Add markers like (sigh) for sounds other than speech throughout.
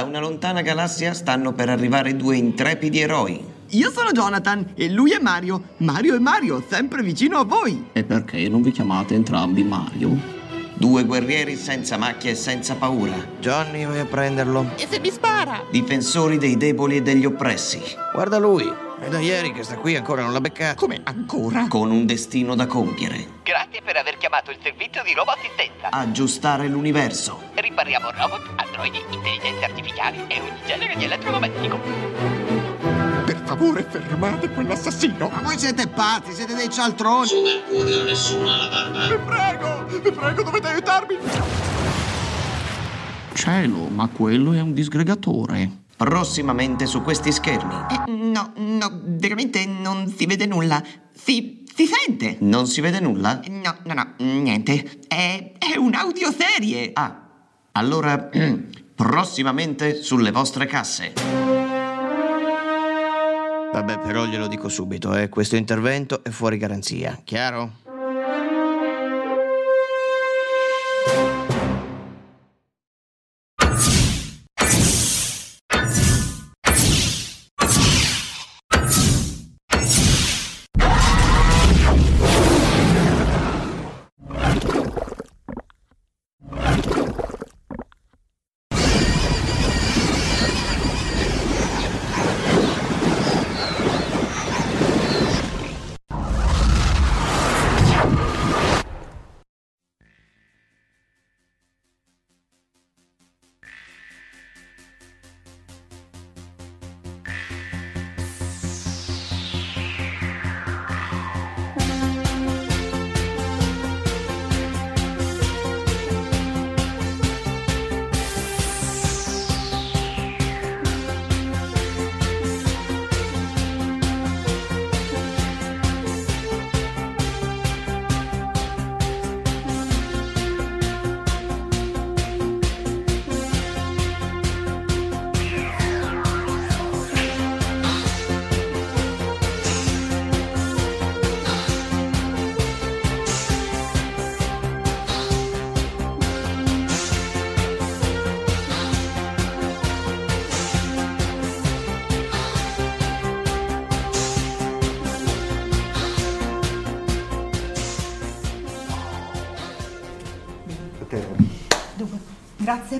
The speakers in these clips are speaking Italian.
una lontana galassia stanno per arrivare due intrepidi eroi. Io sono Jonathan e lui è Mario. Mario e Mario, sempre vicino a voi. E perché non vi chiamate entrambi Mario? Due guerrieri senza macchie e senza paura. Johnny, vai a prenderlo. E se mi spara? Difensori dei deboli e degli oppressi. Guarda lui. È da ieri che sta qui ancora non l'ha beccato. Come ancora? Con un destino da compiere. Grazie per aver chiamato il servizio di roboassistenza. Aggiustare l'universo. Ripariamo robot, androidi, intelligenze artificiali e ogni genere di elettrodomestico. Favore, fermate quell'assassino. Ma voi siete pazzi, siete dei cialtroni. Su Mercurio nessuno ha la barba. Vi prego, vi prego, dovete aiutarmi. Cielo, ma quello è un disgregatore. Prossimamente su questi schermi. Eh, no, no, veramente non si vede nulla. Si, si sente. Non si vede nulla? No, no, no, niente. È, è un'audioserie. Ah, allora (clears throat) prossimamente sulle vostre casse. Vabbè, però glielo dico subito, eh. Questo intervento è fuori garanzia, chiaro?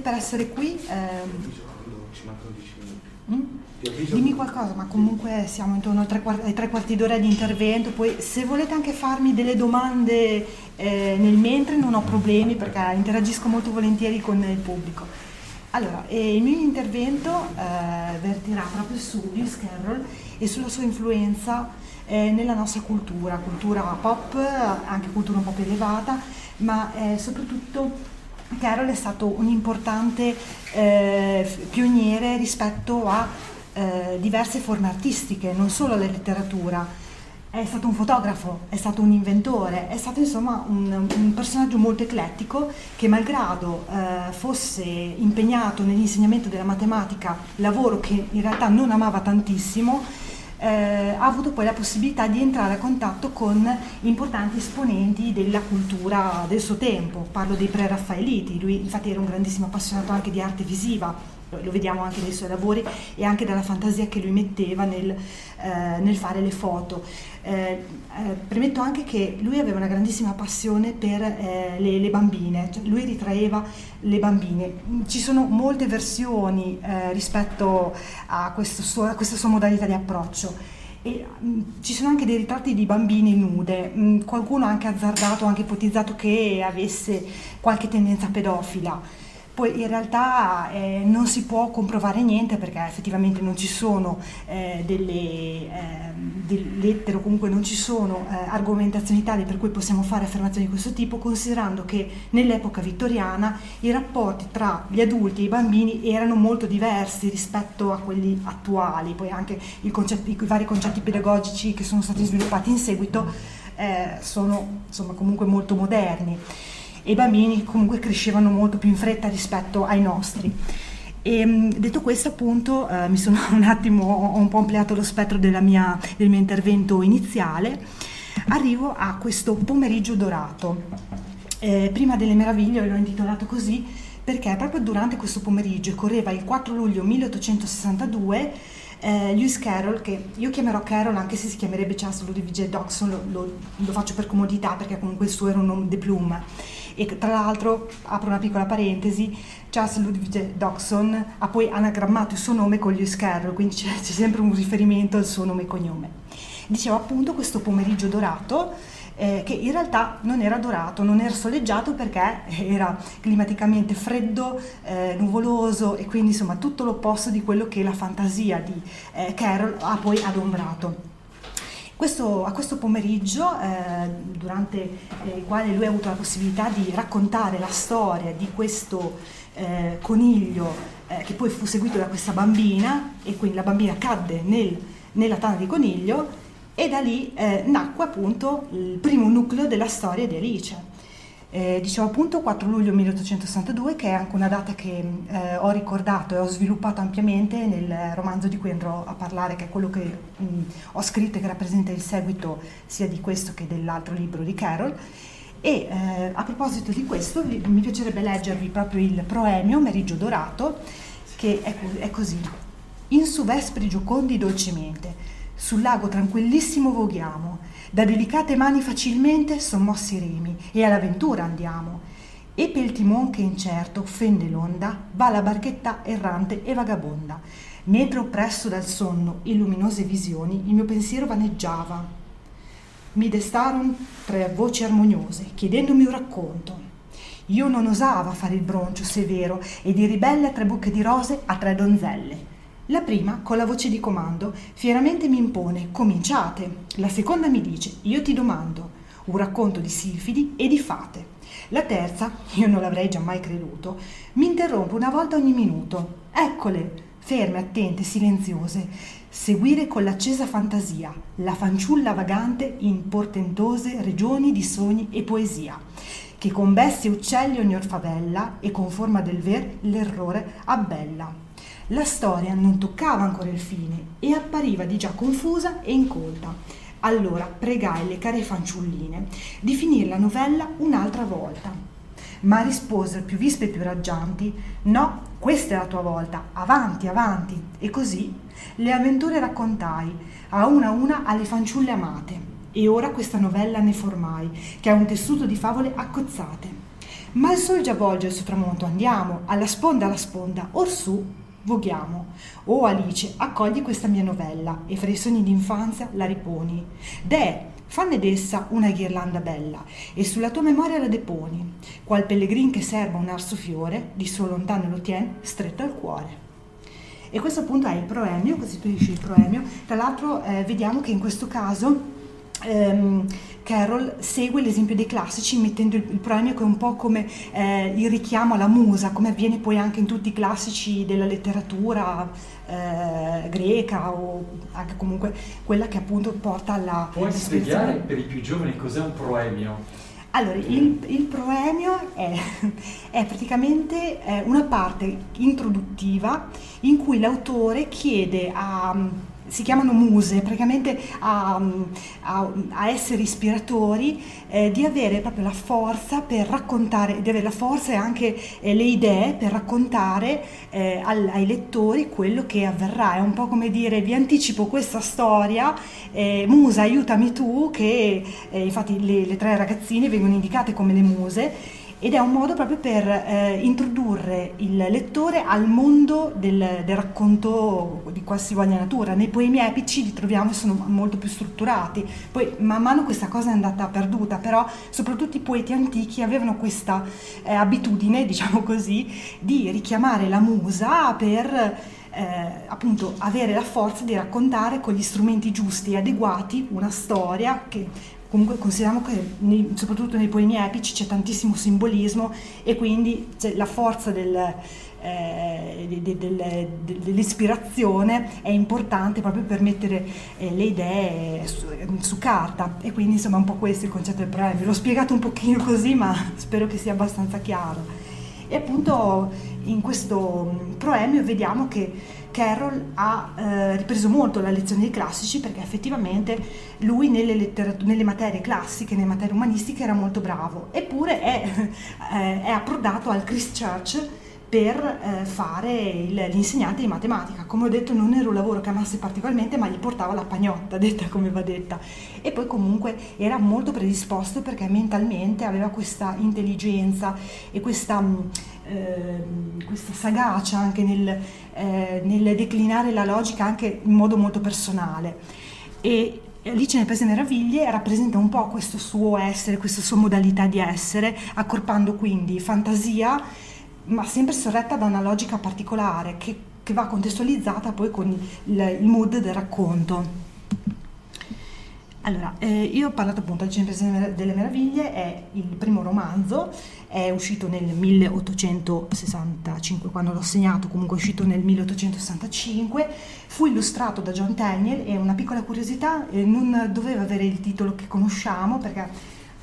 Per essere qui. Eh, mm? Dimmi qualcosa, ma comunque siamo intorno ai tre, quarti, ai tre quarti d'ora di intervento, poi se volete anche farmi delle domande eh, nel mentre non ho problemi perché interagisco molto volentieri con il pubblico. Allora, eh, il mio intervento eh, vertirà proprio su Lewis Carroll e sulla sua influenza eh, nella nostra cultura, cultura pop, anche cultura un po' più elevata, ma eh, soprattutto Carroll è stato un importante eh, pioniere rispetto a eh, diverse forme artistiche, non solo la letteratura. È stato un fotografo, è stato un inventore, è stato insomma un, un personaggio molto eclettico che malgrado eh, fosse impegnato nell'insegnamento della matematica, lavoro che in realtà non amava tantissimo, eh, ha avuto poi la possibilità di entrare a contatto con importanti esponenti della cultura del suo tempo. Parlo dei pre-raffaeliti, lui infatti era un grandissimo appassionato anche di arte visiva, lo vediamo anche nei suoi lavori e anche dalla fantasia che lui metteva nel, eh, nel fare le foto. Eh, eh, premetto anche che lui aveva una grandissima passione per eh, le, le, bambine, cioè lui ritraeva le bambine. Ci sono molte versioni eh, rispetto a, suo, a, questa sua modalità di approccio. E, mh, mm, ci sono anche dei ritratti di bambine nude, mh, mm, qualcuno ha anche azzardato, ha anche ipotizzato che avesse qualche tendenza pedofila. Poi in realtà eh, non si può comprovare niente perché effettivamente non ci sono eh, delle, eh, lettere o comunque non ci sono eh, argomentazioni tali per cui possiamo fare affermazioni di questo tipo, considerando che nell'epoca vittoriana i rapporti tra gli adulti e i bambini erano molto diversi rispetto a quelli attuali, poi anche concetti, i vari concetti pedagogici che sono stati sviluppati in seguito eh, sono insomma, comunque molto moderni e i bambini comunque crescevano molto più in fretta rispetto ai nostri. E, mm, detto questo, appunto, eh, mi sono (laughs) un attimo, ho un po' ampliato lo spettro mia, del mio intervento iniziale. Arrivo a questo pomeriggio dorato. Eh, prima delle meraviglie l'ho intitolato così perché proprio durante questo pomeriggio, correva il 4 luglio 1862, eh, Lewis Carroll, che io chiamerò Carroll anche se si chiamerebbe Charles Ludwig Dodson, lo, lo, lo, faccio per comodità perché comunque il suo era un nome de plume e tra l'altro, apro una piccola parentesi, Charles Ludwig Dodson ha poi anagrammato il suo nome con Lewis Carroll, quindi c'è, c'è sempre un riferimento al suo nome e cognome. Dicevo appunto questo pomeriggio dorato, eh, che in realtà non era dorato, non era soleggiato perché era climaticamente freddo, eh, nuvoloso e quindi insomma tutto l'opposto di quello che la fantasia di eh, Carroll ha poi adombrato. Questo, a questo pomeriggio, eh, durante eh, il quale lui ha avuto la possibilità di raccontare la storia di questo eh, coniglio eh, che poi fu seguito da questa bambina e quindi la bambina cadde nel, nella tana di coniglio e da lì eh, nacque appunto il primo nucleo della storia di Alice. Eh, dicevo appunto 4 luglio 1862 che è anche una data che eh, ho ricordato e ho sviluppato ampiamente nel romanzo di cui andrò a parlare che è quello che mh, ho scritto e che rappresenta il seguito sia di questo che dell'altro libro di Carol e eh, a proposito di questo mi piacerebbe leggervi proprio il proemio Meriggio Dorato che è, è così. In su vespri giocondi dolcemente sul lago tranquillissimo voghiamo da delicate mani facilmente son mossi i remi e all'avventura andiamo. E per il timon che incerto fende l'onda, va la barchetta errante e vagabonda. Mentre oppresso dal sonno e luminose visioni, il mio pensiero vaneggiava. Mi destarono tre voci armoniose, chiedendomi un racconto. Io non osava fare il broncio severo e di ribelle tre buche di rose a tre donzelle. La prima, con la voce di comando, fieramente mi impone cominciate. La seconda mi dice io ti domando un racconto di silfidi e di fate. La terza, io non l'avrei giammai creduto, mi interrompe una volta ogni minuto. Eccole, ferme, attente, silenziose, seguire con l'accesa fantasia la fanciulla vagante in portentose regioni di sogni e poesia, che con bestie e uccelli ogni orfavella e con forma del ver l'errore abbella. La storia non toccava ancora il fine e appariva di già confusa e incolta. Allora pregai le care fanciulline di finire la novella un'altra volta. Ma risposero più vispe e più raggianti: No, questa è la tua volta, avanti, avanti. E così le avventure raccontai a una a una alle fanciulle amate. E ora questa novella ne formai, che ha un tessuto di favole accozzate. Ma il sol già volge il suo tramonto, andiamo, alla sponda, alla sponda, orsù, voghiamo. Oh Alice, accogli questa mia novella e fra i sogni d'infanzia la riponi. De, fanne d'essa una ghirlanda bella e sulla tua memoria la deponi. Qual pellegrin che serba un arso fiore, di suo lontano lo tien stretto al cuore. E questo appunto è il proemio, costituisce il proemio. Tra l'altro eh, vediamo che in questo caso ehm, Carroll segue l'esempio dei classici mettendo il, proemio che è un po' come eh, il richiamo alla musa, come avviene poi anche in tutti i classici della letteratura eh, greca o anche comunque quella che appunto porta alla... Puoi spiegare per i più giovani cos'è un proemio? Allora, il, il proemio è, (laughs) è praticamente eh, una parte introduttiva in cui l'autore chiede a si chiamano muse, praticamente a, a, a essere ispiratori, eh, di avere proprio la forza per raccontare, di avere la forza e anche eh, le idee per raccontare eh, al, ai lettori quello che avverrà. È un po' come dire vi anticipo questa storia, eh, musa aiutami tu, che eh, infatti le, le tre ragazzine vengono indicate come le muse ed è un modo proprio per eh, introdurre il lettore al mondo del, del, racconto di qualsivoglia natura. Nei poemi epici li troviamo e sono molto più strutturati. Poi man mano questa cosa è andata perduta, però soprattutto i poeti antichi avevano questa eh, abitudine, (laughs) diciamo così, di richiamare la musa per eh, appunto avere la forza di raccontare con gli strumenti giusti e adeguati una storia che comunque consideriamo che nei, soprattutto nei poemi epici c'è tantissimo simbolismo e quindi la forza del, eh, de, de, de, dell'ispirazione è importante proprio per mettere eh, le idee su, su, carta e quindi insomma un po' questo è il concetto del premio. L'ho spiegato un pochino così ma (laughs) spero che sia abbastanza chiaro. E appunto in questo proemio vediamo che Carroll ha eh, ripreso molto la lezione dei classici perché effettivamente lui nelle, letterat- nelle, materie classiche, nelle materie umanistiche era molto bravo, eppure è, (laughs) eh, è approdato al Christ Church per eh, fare il, l'insegnante di matematica. Come ho detto non era un lavoro che amasse particolarmente, ma gli portava la pagnotta, (laughs) detta come va detta. E poi comunque era molto predisposto perché mentalmente aveva questa intelligenza e questa... Mh, Ehm, questa sagacia anche nel, eh, nel, declinare la logica anche in modo molto personale. E Alice nel Paese Meraviglie rappresenta un po' questo suo essere, questa sua modalità di essere, accorpando quindi fantasia, ma sempre sorretta da una logica particolare che, che va contestualizzata poi con il, il mood del racconto. Allora, eh, io ho parlato appunto di Paese delle Meraviglie, è il primo romanzo, è uscito nel 1865, quando l'ho segnato, comunque è uscito nel 1865, fu illustrato da John Tenniel e una piccola curiosità, eh, non doveva avere il titolo che conosciamo perché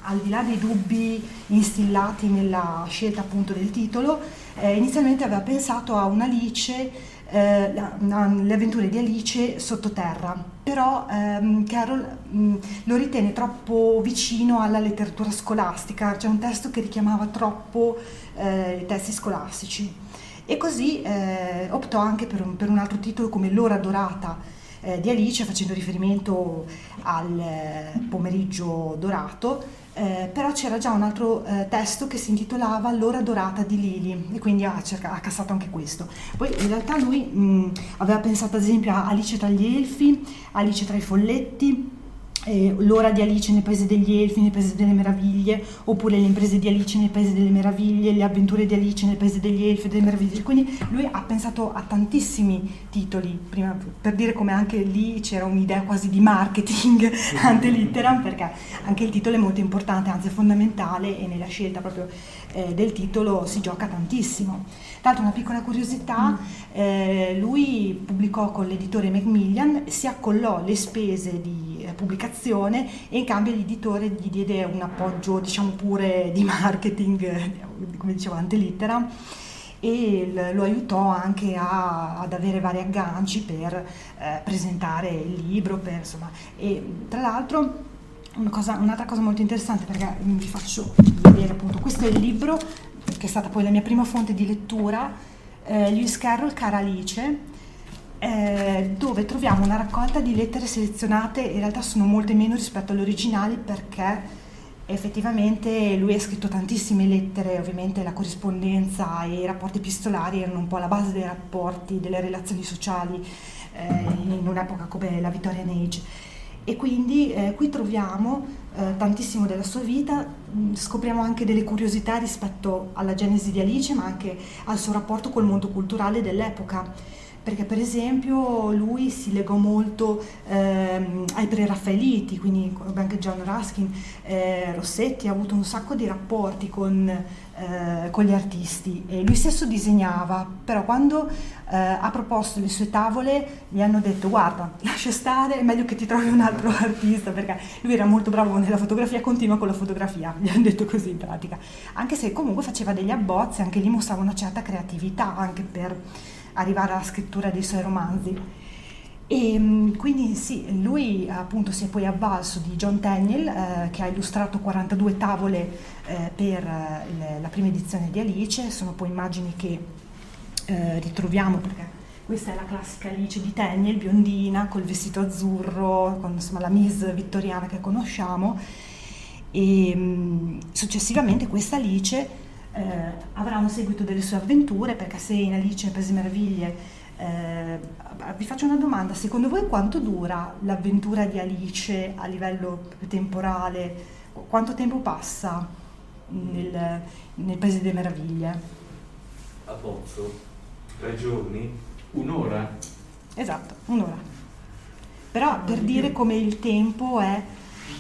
al di là dei dubbi instillati nella scelta appunto del titolo, eh, inizialmente aveva pensato a un'Alice eh, le avventure di Alice sottoterra, però ehm, Carol mh, lo ritenne troppo vicino alla letteratura scolastica, c'è un testo che richiamava troppo eh, i testi scolastici. E così eh, optò anche per un, per un, altro titolo come L'ora dorata eh, di Alice facendo riferimento al eh, pomeriggio dorato eh, però c'era già un altro eh, testo che si intitolava L'ora dorata di Lili e quindi ha, cerca, ha cassato anche questo. Poi in realtà lui mh, aveva pensato ad esempio a Alice tra gli elfi, Alice tra i folletti, eh, l'ora di Alice nel Paese degli Elfi, nel Paese delle Meraviglie, oppure le imprese di Alice nel Paese delle Meraviglie, le avventure di Alice nel Paese degli Elfi e delle Meraviglie. Quindi lui ha pensato a tantissimi titoli, prima, per dire come anche lì c'era un'idea quasi di marketing (laughs) ante litteram, perché anche il titolo è molto importante, anzi è fondamentale e nella scelta proprio eh, del titolo si gioca tantissimo. Tra l'altro una piccola curiosità, mm. eh, lui pubblicò con l'editore Macmillan, si accollò le spese di eh, pubblicazione e in cambio l'editore gli diede un appoggio diciamo pure di marketing, eh, come dicevo, ante litteram e lo aiutò anche a, ad avere vari agganci per eh, presentare il libro, per, insomma, e tra l'altro una cosa, un'altra cosa molto interessante perché vi faccio vedere appunto, questo è il libro che è stata poi la mia prima fonte di lettura, eh, Lewis Carroll, Cara Alice, eh, dove troviamo una raccolta di lettere selezionate, in realtà sono molte meno rispetto alle originali perché effettivamente lui ha scritto tantissime lettere, ovviamente la corrispondenza e i rapporti epistolari erano un po' la base dei rapporti, delle relazioni sociali eh, in un'epoca come la Victorian Age. E quindi eh, qui troviamo eh, tantissimo della sua vita, mh, scopriamo anche delle curiosità rispetto alla genesi di Alice, ma anche al suo rapporto col mondo culturale dell'epoca perché per esempio lui si legò molto ehm, ai preraffaeliti, quindi anche John Ruskin, eh, Rossetti ha avuto un sacco di rapporti con, eh, con, gli artisti e lui stesso disegnava, però quando eh, ha proposto le sue tavole gli hanno detto guarda lascia stare, è meglio che ti trovi un altro (laughs) artista perché lui era molto bravo nella fotografia, continua con la fotografia, gli hanno detto così in pratica, anche se comunque faceva degli abbozzi, anche lì mostrava una certa creatività anche per arrivare alla scrittura dei suoi romanzi. E mm, quindi sì, lui appunto si è poi avvalso di John Tenniel eh, che ha illustrato 42 tavole eh, per eh, la prima edizione di Alice, sono poi immagini che eh, ritroviamo perché questa è la classica Alice di Tenniel, biondina, col vestito azzurro, con insomma, la Miss vittoriana che conosciamo e mm, successivamente questa Alice eh, avrà un seguito delle sue avventure, perché se in Alice nel Paese Meraviglie eh, vi faccio una domanda, secondo voi quanto dura l'avventura di Alice a livello temporale? Quanto tempo passa nel, nel Paese delle Meraviglie? A Pozzo, tre giorni, un'ora. Esatto, un'ora. Però per dire come il tempo è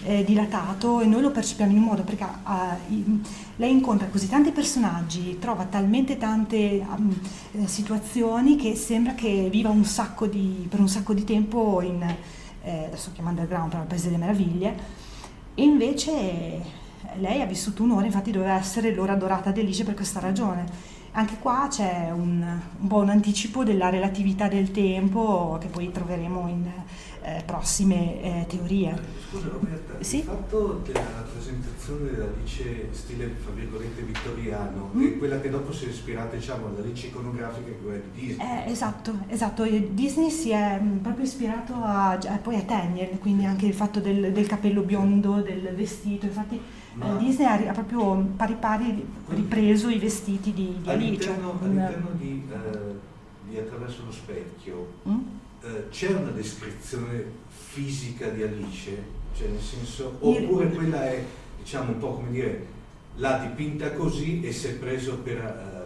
eh, dilatato e noi lo percepiamo in un modo perché uh, lei incontra così tanti personaggi, trova talmente tante um, situazioni che sembra che viva un di, per un sacco di tempo in, eh, adesso chiamo underground, però il Paese delle Meraviglie, e invece lei ha vissuto un'ora, infatti doveva essere l'ora dorata di Alice per questa ragione. Anche qua c'è un, un po' un anticipo della relatività del tempo che poi troveremo in eh, prossime eh, teorie. Scusa Roberta, sì? il fatto della rappresentazione dell'Alice stile fra virgolette vittoriano mm. è quella che dopo si è ispirata diciamo all'Alice iconografica che quella di Disney. Eh, esatto, esatto, Disney si è mm, proprio ispirato a, poi a Tenniel, quindi anche il fatto del, del capello biondo, del vestito, infatti ma Disney ha, proprio pari pari ripreso i vestiti di, di Alice. All'interno di, uh, di, Attraverso lo specchio mm? uh, c'è una descrizione fisica di Alice? Cioè nel senso, oppure quella è diciamo un po' come dire l'ha dipinta così e si è preso per... Uh,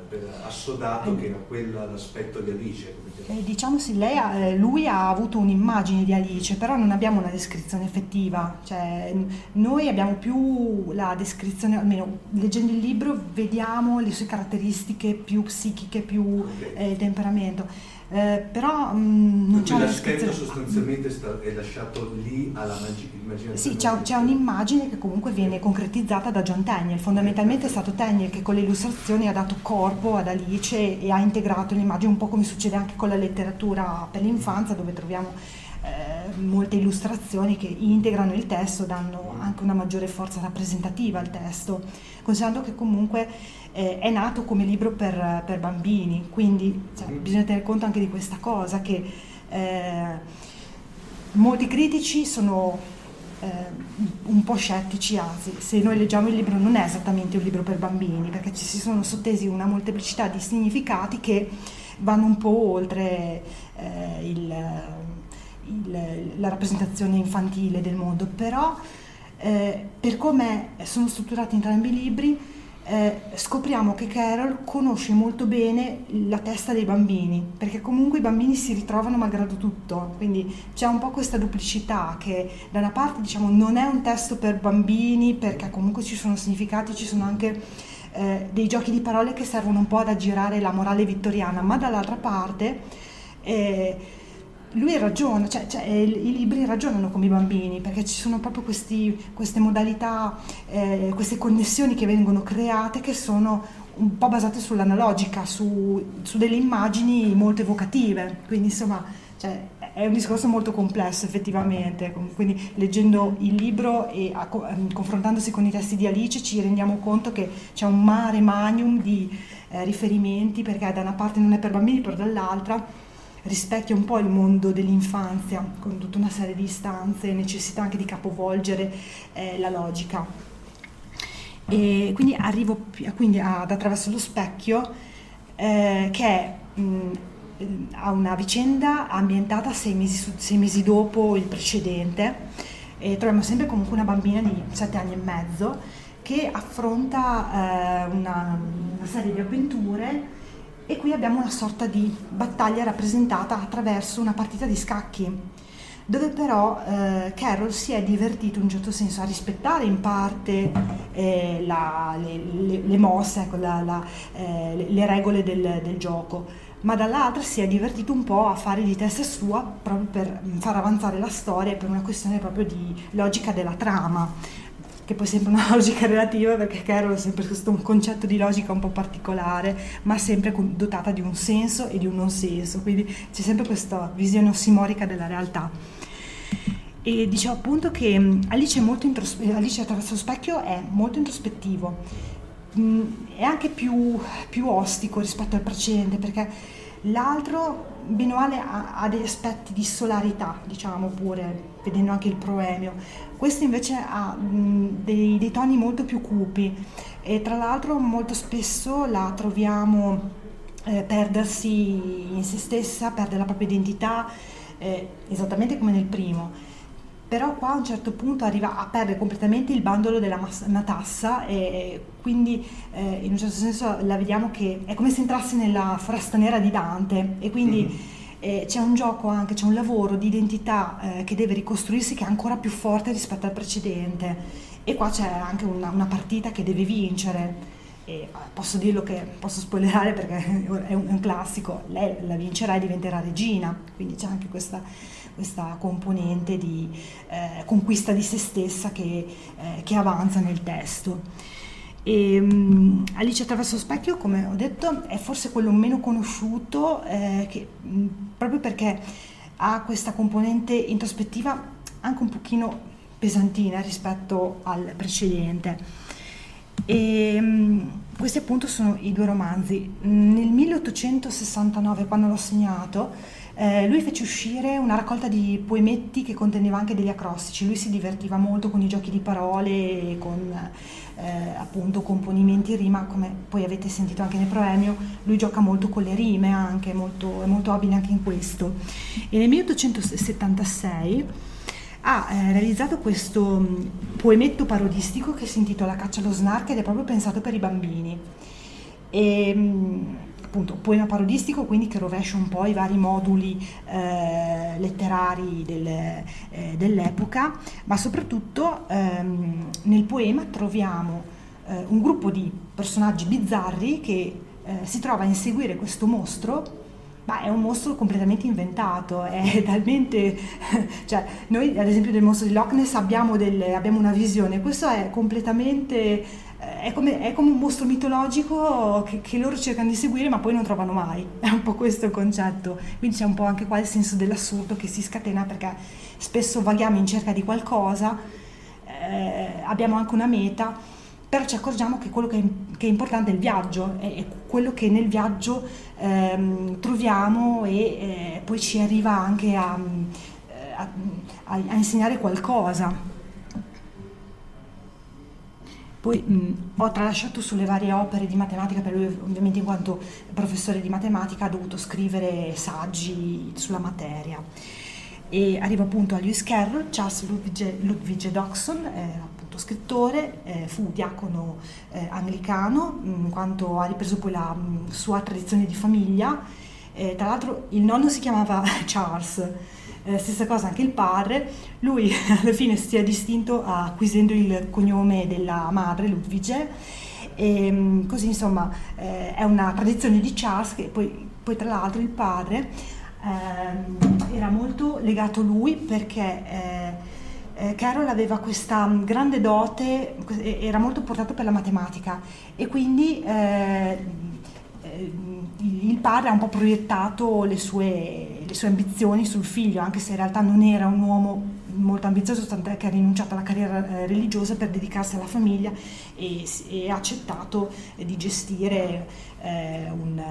assodato che era quella l'aspetto di Alice. Eh, diciamo sì, lei eh, lui ha avuto un'immagine di Alice, però non abbiamo una descrizione effettiva, cioè, noi abbiamo più la descrizione, almeno leggendo il libro vediamo le sue caratteristiche più psichiche, più okay. eh, temperamento. Eh, però mh, mm, non c'è l'aspetto sostanzialmente sta, è lasciato lì alla immaginazione. Sì, c'è, c'è, un'immagine che comunque viene concretizzata da John Tenniel. Fondamentalmente è stato Tenniel che con le illustrazioni ha dato corpo ad Alice e ha integrato l'immagine, un po' come succede anche con la letteratura per l'infanzia, dove troviamo eh, molte illustrazioni che integrano il testo, danno anche una maggiore forza rappresentativa al testo, considerando che comunque eh, è nato come libro per, per bambini, quindi cioè, bisogna tenere conto anche di questa cosa che eh, molti critici sono eh, un po' scettici, anzi se noi leggiamo il libro non è esattamente un libro per bambini perché ci si sono sottesi una molteplicità di significati che vanno un po' oltre eh, il, il, la rappresentazione infantile del mondo, però eh, per come sono strutturati entrambi i libri eh, scopriamo che Carol conosce molto bene la testa dei bambini, perché comunque i bambini si ritrovano malgrado tutto, quindi c'è un po' questa duplicità che da una parte diciamo non è un testo per bambini, perché comunque ci sono significati, ci sono anche eh, dei giochi di parole che servono un po' ad aggirare la morale vittoriana, ma dall'altra parte... Eh, lui ragiona, cioè, cioè, i libri ragionano come i bambini perché ci sono proprio questi, queste modalità, eh, queste connessioni che vengono create che sono un po' basate sull'analogica, su, su delle immagini molto evocative, quindi insomma cioè, è un discorso molto complesso effettivamente, quindi leggendo il libro e a, ehm, confrontandosi con i testi di Alice ci rendiamo conto che c'è un mare magnum di eh, riferimenti perché da una parte non è per bambini, però dall'altra rispecchia un po' il mondo dell'infanzia con tutta una serie di istanze e necessità anche di capovolgere eh, la logica. E quindi arrivo quindi ad Attraverso lo specchio, eh, che mh, ha una vicenda ambientata sei mesi, sei mesi dopo il precedente. E troviamo sempre comunque una bambina di sette anni e mezzo che affronta eh, una, una serie di avventure e qui abbiamo una sorta di battaglia rappresentata attraverso una partita di scacchi dove però eh, Carroll si è divertito in un certo senso a rispettare in parte eh, la, le, le, le, mosse, ecco, la, la, eh, le regole del, del, gioco, ma dall'altra si è divertito un po' a fare di testa sua proprio per far avanzare la storia per una questione proprio di logica della trama che poi è sempre una (laughs) logica relativa perché Carol ha sempre questo un concetto di logica un po' particolare, ma sempre dotata di un senso e di un non senso, quindi c'è sempre questa visione ossimorica della realtà. E dicevo appunto che Alice, intros- Alice attraverso lo specchio è molto introspettivo, mm, è anche più, più ostico rispetto al precedente perché l'altro bene o male ha, ha, degli aspetti di solarità, diciamo pure, vedendo anche il proemio. Questo invece ha mh, dei, dei, toni molto più cupi e tra l'altro molto spesso la troviamo eh, perdersi in se stessa, perdere la propria identità, eh, esattamente come nel primo però qua a un certo punto arriva a perdere completamente il bandolo della matassa e quindi eh, in un certo senso la vediamo che è come se entrasse nella foresta nera di Dante e quindi mm-hmm. Eh, c'è un gioco anche, c'è un lavoro di identità eh, che deve ricostruirsi che è ancora più forte rispetto al precedente. E qua c'è anche una, una partita che deve vincere. E eh, posso dirlo che posso spoilerare perché (laughs) è un, è un classico, lei la vincerà e diventerà regina, quindi c'è anche questa questa componente di eh, conquista di se stessa che, eh, che avanza nel testo. E, um, Alice attraverso lo specchio, come ho detto, è forse quello meno conosciuto, eh, che, mh, proprio perché ha questa componente introspettiva anche un pochino pesantina rispetto al precedente. E, um, questi appunto sono i due romanzi. Nel 1869, quando l'ho segnato, eh, lui fece uscire una raccolta di poemetti che conteneva anche degli acrostici, lui si divertiva molto con i giochi di parole con eh, appunto componimenti rima, come poi avete sentito anche nel proemio, lui gioca molto con le rime anche, molto, è molto abile anche in questo. E nel 1876 ha eh, realizzato questo mm, poemetto parodistico che si intitola Caccia allo snark ed è proprio pensato per i bambini. E, mm, appunto poema parodistico, quindi che rovescia un po' i vari moduli eh, letterari del, eh, dell'epoca, ma soprattutto ehm, nel poema troviamo eh, un gruppo di personaggi bizzarri che eh, si trova a inseguire questo mostro ma è un mostro completamente inventato, è (laughs) talmente... cioè noi ad esempio del mostro di Loch Ness abbiamo, delle, abbiamo una visione, questo è completamente è come, è come, un mostro mitologico che, che, loro cercano di seguire ma poi non trovano mai. (laughs) È un po' questo il concetto. Quindi c'è un po' anche qua il senso dell'assurdo che si scatena perché spesso vaghiamo in cerca di qualcosa, eh, abbiamo anche una meta, però ci accorgiamo che quello che è, che è importante è il viaggio, è, è, quello che nel viaggio ehm, troviamo e eh, poi ci arriva anche a, eh, a, a insegnare qualcosa. Poi mh, ho tralasciato sulle varie opere di matematica, per lui ovviamente in quanto professore di matematica ha dovuto scrivere saggi sulla materia. E arrivo appunto a Lewis Carroll, Charles Ludwig, Ludwig Dodson, eh, appunto scrittore, eh, fu diacono eh, anglicano, in quanto ha ripreso poi la mh, sua tradizione di famiglia. tra l'altro il nonno si chiamava (laughs) Charles, eh, stessa cosa anche il padre, lui (laughs) alla fine si è distinto acquisendo il cognome della madre, Ludwig, e mm, così insomma eh, è una tradizione di Charles che poi, poi tra l'altro il padre eh, era molto legato a lui perché eh, eh, Carol aveva questa mm, grande dote, era molto portato per la matematica. E quindi eh, il padre ha un po' proiettato le sue, le sue, ambizioni sul figlio, anche se in realtà non era un uomo molto ambizioso, tant'è che ha rinunciato alla carriera eh, religiosa per dedicarsi alla famiglia e, ha accettato eh, di gestire eh, un,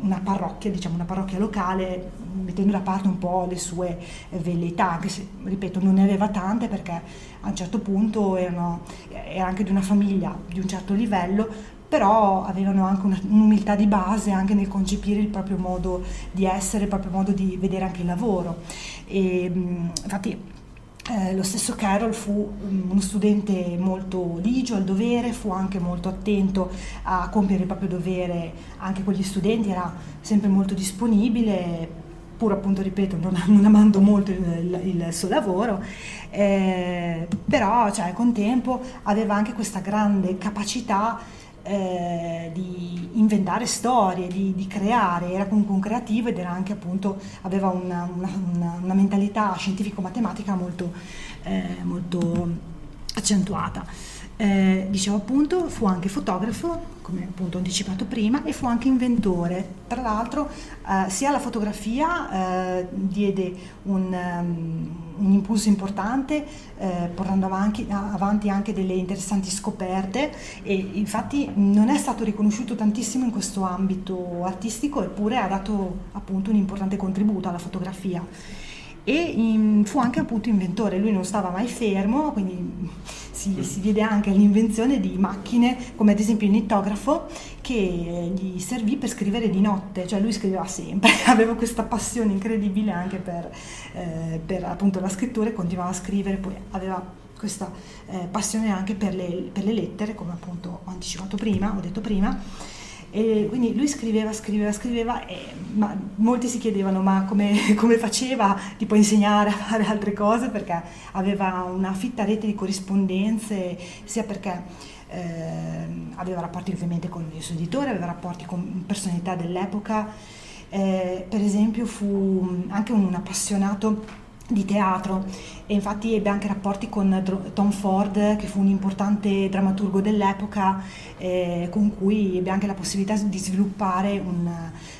una parrocchia, diciamo una parrocchia locale, mettendo da parte un po' le sue velleità, anche se, ripeto, non ne aveva tante perché a un certo punto erano, era anche di una famiglia di un certo livello, però avevano anche una, un'umiltà di base anche nel concepire il proprio modo di essere, il proprio modo di vedere anche il lavoro. E, infatti eh, lo stesso Carroll fu uno studente molto ligio al dovere, fu anche molto attento a compiere il proprio dovere anche con gli studenti, era sempre molto disponibile, pur appunto, ripeto, non, (laughs) non amando molto il, il, il suo lavoro, eh, però cioè, con tempo aveva anche questa grande capacità eh, di inventare storie, di, di, creare, era comunque un creativo ed era anche appunto, aveva una, una, una mentalità scientifico-matematica molto, eh, molto accentuata. Eh, dicevo appunto, fu anche fotografo, come appunto anticipato prima, e fu anche inventore. Tra l'altro, eh, sia la fotografia eh, diede un, um, un, impulso importante, eh, portando avanti, avanti, anche delle interessanti scoperte, e infatti non è stato riconosciuto tantissimo in questo ambito artistico, eppure ha dato appunto un importante contributo alla fotografia e in, fu anche appunto inventore, lui non stava mai fermo, quindi si, si, vede anche l'invenzione di macchine come ad esempio il nittografo che gli servì per scrivere di notte, cioè lui scriveva sempre, (laughs) aveva questa passione incredibile anche per, eh, per appunto la scrittura e continuava a scrivere, poi aveva questa eh, passione anche per le, per le lettere, come appunto ho anticipato prima, ho detto prima e quindi lui scriveva, scriveva, scriveva, e, ma molti si chiedevano ma come, (laughs) come, faceva tipo a insegnare a fare altre cose? Perché aveva una fitta rete di corrispondenze, sia perché eh, aveva rapporti ovviamente con il suo editore, aveva rapporti con personalità dell'epoca, eh, per esempio fu anche un appassionato di teatro. E infatti ebbe anche rapporti con Tom Ford che fu un importante drammaturgo dell'epoca eh, con cui ebbe anche la possibilità di sviluppare un,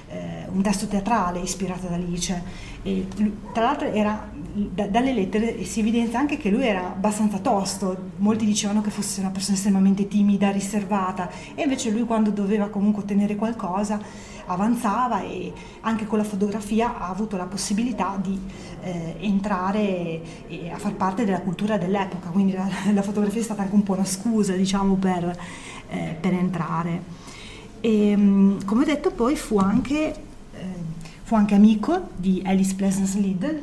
eh, un testo teatrale ispirato ad Alice. E, tra l'altro era, da, dalle lettere si evidenzia anche che lui era abbastanza tosto, molti dicevano che fosse una persona estremamente timida, riservata. E invece lui quando doveva comunque ottenere qualcosa avanzava e anche con la fotografia ha avuto la possibilità di eh, entrare a far parte della cultura dell'epoca, quindi la, (laughs) la, fotografia è stata anche un po' una scusa diciamo, per, eh, per entrare. E, mm, come ho detto poi fu anche, eh, fu anche amico di Alice Pleasance Liddell,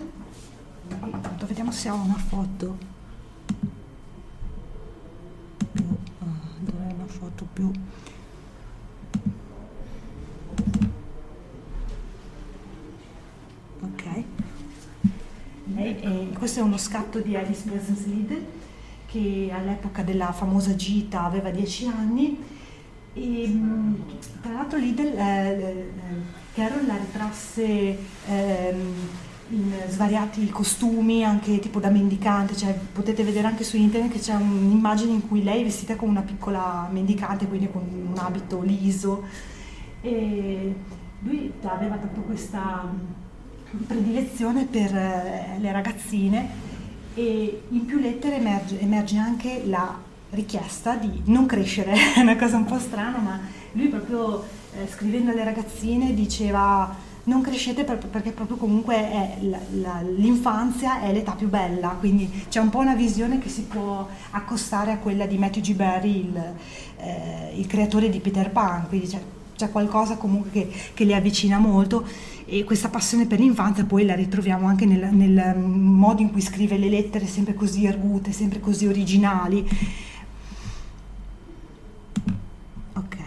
intanto vediamo se ho una foto. Più, uh, una foto più ok lei, eh, questo è uno scatto di Alice Liddell che all'epoca della famosa gita aveva 10 anni e mm, tra l'altro Liddell eh, eh, Carol la ritrasse ehm, in svariati costumi, anche tipo da mendicante, cioè potete vedere anche su internet che c'è un'immagine in cui lei è vestita come una piccola mendicante, quindi con un abito liso. E lui aveva proprio questa predilezione per eh, le ragazzine e in più lettere emerge, emerge anche la richiesta di non crescere, (laughs) è una cosa un po' strana, ma lui proprio eh, scrivendo alle ragazzine diceva non crescete per, perché proprio comunque è la, la, l'infanzia è l'età più bella, quindi c'è un po' una visione che si può accostare a quella di Matthew G. Barry, il, eh, il creatore di Peter Pan, quindi c'è, c'è qualcosa comunque che, che li avvicina molto e questa passione per l'infanzia poi la ritroviamo anche nel, nel modo in cui scrive le lettere, sempre così argute, sempre così originali. Ok,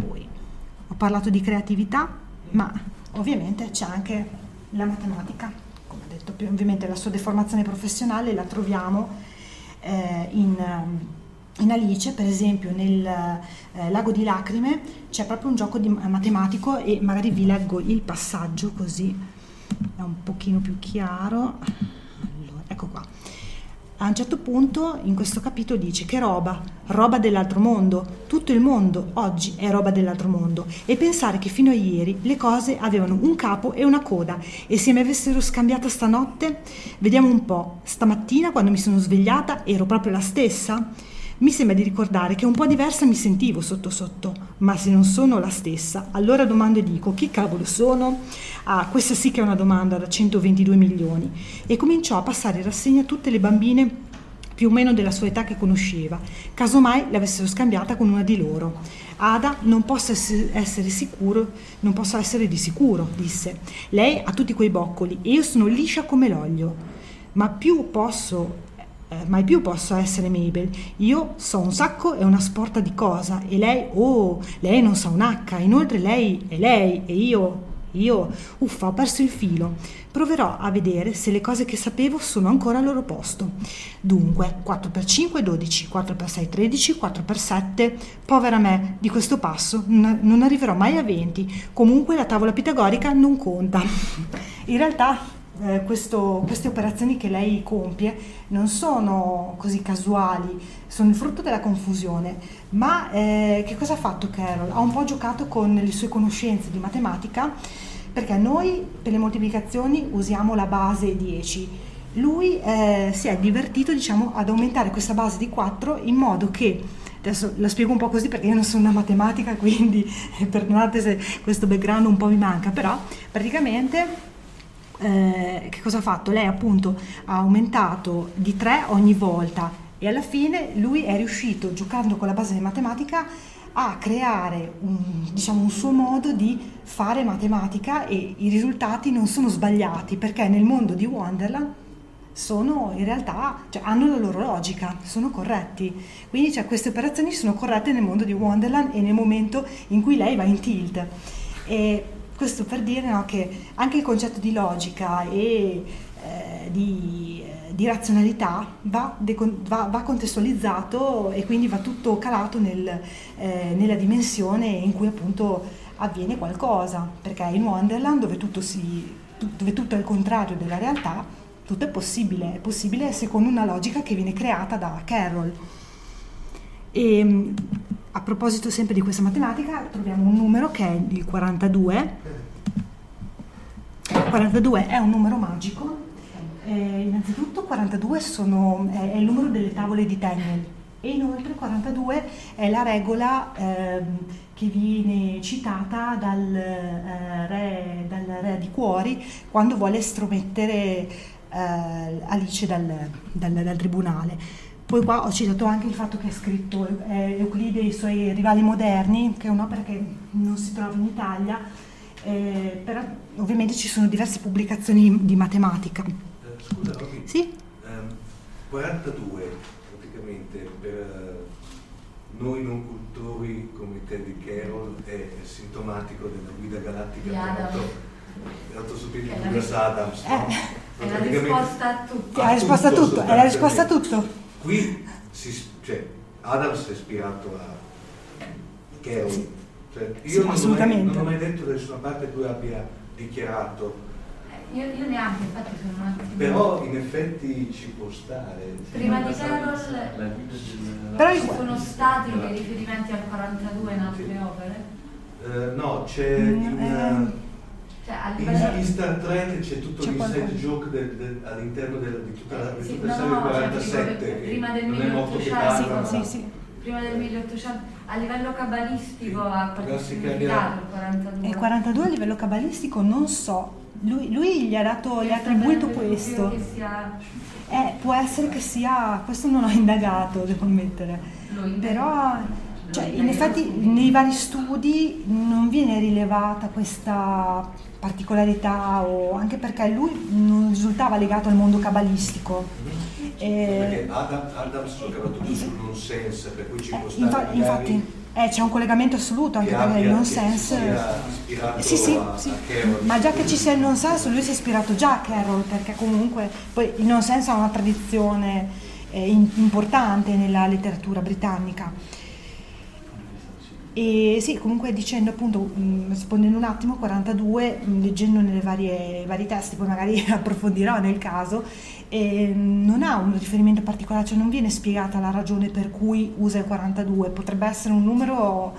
poi ho parlato di creatività, ma ovviamente c'è anche la matematica, come ho detto, ovviamente la sua deformazione professionale la troviamo eh, in in Alice, per esempio, nel eh, Lago di Lacrime c'è proprio un gioco di, matematico e magari vi leggo il passaggio così è un pochino più chiaro. Allora, ecco qua. a un certo punto in questo capitolo dice che roba, roba dell'altro mondo, tutto il mondo oggi è roba dell'altro mondo e pensare che fino a ieri le cose avevano un capo e una coda e se mi avessero scambiata stanotte, vediamo un po', stamattina quando mi sono svegliata ero proprio la stessa? Mi sembra di ricordare che un po' diversa mi sentivo sotto sotto, ma se non sono la stessa, allora domando e dico chi cavolo sono? Ah, questa sì che è una domanda da 122 milioni. E cominciò a passare in rassegna tutte le bambine più o meno della sua età che conosceva, casomai l'avessero scambiata con una di loro. Ada non posso essere sicuro, non posso essere di sicuro, disse. Lei ha tutti quei boccoli e io sono liscia come l'olio. Ma più posso eh, mai più posso essere Mabel. Io so un sacco e una sporta di cosa e lei, oh, lei non sa un H, inoltre lei è lei e io, io, uffa, ho perso il filo. Proverò a vedere se le cose che sapevo sono ancora al loro posto. Dunque, 4x5 12, 4x6 13, 4x7. Povera me, di questo passo non arriverò mai a 20. Comunque la tavola pitagorica non conta. (laughs) In realtà eh, questo, queste operazioni che lei compie non sono così casuali, sono il frutto della confusione. Ma eh, che cosa ha fatto Carol? Ha un po' giocato con le sue conoscenze di matematica perché noi per le moltiplicazioni usiamo la base 10. Lui eh, si è divertito diciamo, ad aumentare questa base di 4 in modo che adesso la spiego un po' così perché io non sono una matematica, (laughs) quindi perdonate se questo background un po' mi manca, però praticamente eh, che cosa ha fatto? Lei appunto ha aumentato di 3 ogni volta e alla fine lui è riuscito, giocando con la base di matematica, a creare un, diciamo, un suo modo di fare matematica e i risultati non sono sbagliati perché nel mondo di Wonderland sono in realtà, cioè, hanno la loro logica, sono corretti. Quindi cioè, queste operazioni sono corrette nel mondo di Wonderland e nel momento in cui lei va in tilt. E questo per dire no, che anche il concetto di logica e eh, di, eh, di, razionalità va, va, va, contestualizzato e quindi va tutto calato nel, eh, nella dimensione in cui appunto avviene qualcosa, perché in Wonderland dove tutto, si, dove tutto è il contrario della realtà, tutto è possibile, è possibile secondo una logica che viene creata da Carroll. E, a proposito sempre di questa matematica, troviamo un numero che è il 42. 42 è un numero magico. Eh, innanzitutto 42 sono, è, è, il numero delle tavole di Tennel e inoltre 42 è la regola eh, che viene citata dal, eh, re, dal, re, di cuori quando vuole estromettere eh, Alice dal, dal, dal tribunale poi qua ho citato anche il fatto che ha scritto eh, Euclide e i suoi rivali moderni, che è un'opera che non si trova in Italia, eh, però ovviamente ci sono diverse pubblicazioni di matematica. Eh, scusa, Roby, sì? Um, 42 praticamente per eh, noi non cultori come te di Carol è sintomatico della guida galattica ha fatto subito Douglas Adams. No? È la risposta a tutto. È la risposta a tutto, è la risposta a tutto. Qui si, cioè, Adams è ispirato a Carol. Sì. Cioè, io sì, non, ho mai, non ho mai detto da nessuna parte che lui abbia dichiarato eh, io, io, neanche, infatti sono un attimo. Però in effetti ci può stare. Prima di Carol però ci sono stati dei riferimenti al 42 in altre sì. opere? Uh, no, c'è mm, in, eh, cioè, in, in, Star Trek c'è tutto c'è l'inside joke del, del, all'interno del, di tutta la, sì, tutta la no, serie 47 cioè, prima del 1800 sì, sì, prima del 1800 a livello cabalistico ha il 42 il 42 a livello cabalistico non so. Lui, lui gli ha dato gli ha attribuito questo. sia... eh, può essere che sia questo non ho indagato devo ammettere. Però cioè, in effetti nei vari studi non viene rilevata questa particolarità o anche perché lui non risultava legato al mondo cabalistico. Eh, perché Adam, Adams giocava tutto sul nonsense, per cui ci può stare infatti, infatti eh, c'è un collegamento assoluto anche per il nonsense. Sì, sì, a, sì. A ma già che ci sia il nonsense, lui si è ispirato già a Carroll, perché comunque poi il nonsense ha una tradizione eh, importante nella letteratura britannica. E sì, comunque dicendo appunto, mh, rispondendo un attimo, 42, mh, leggendo nelle varie, vari testi, poi magari (laughs) approfondirò nel caso, e non ha un riferimento particolare, cioè non viene spiegata la ragione per cui usa il 42, potrebbe essere un numero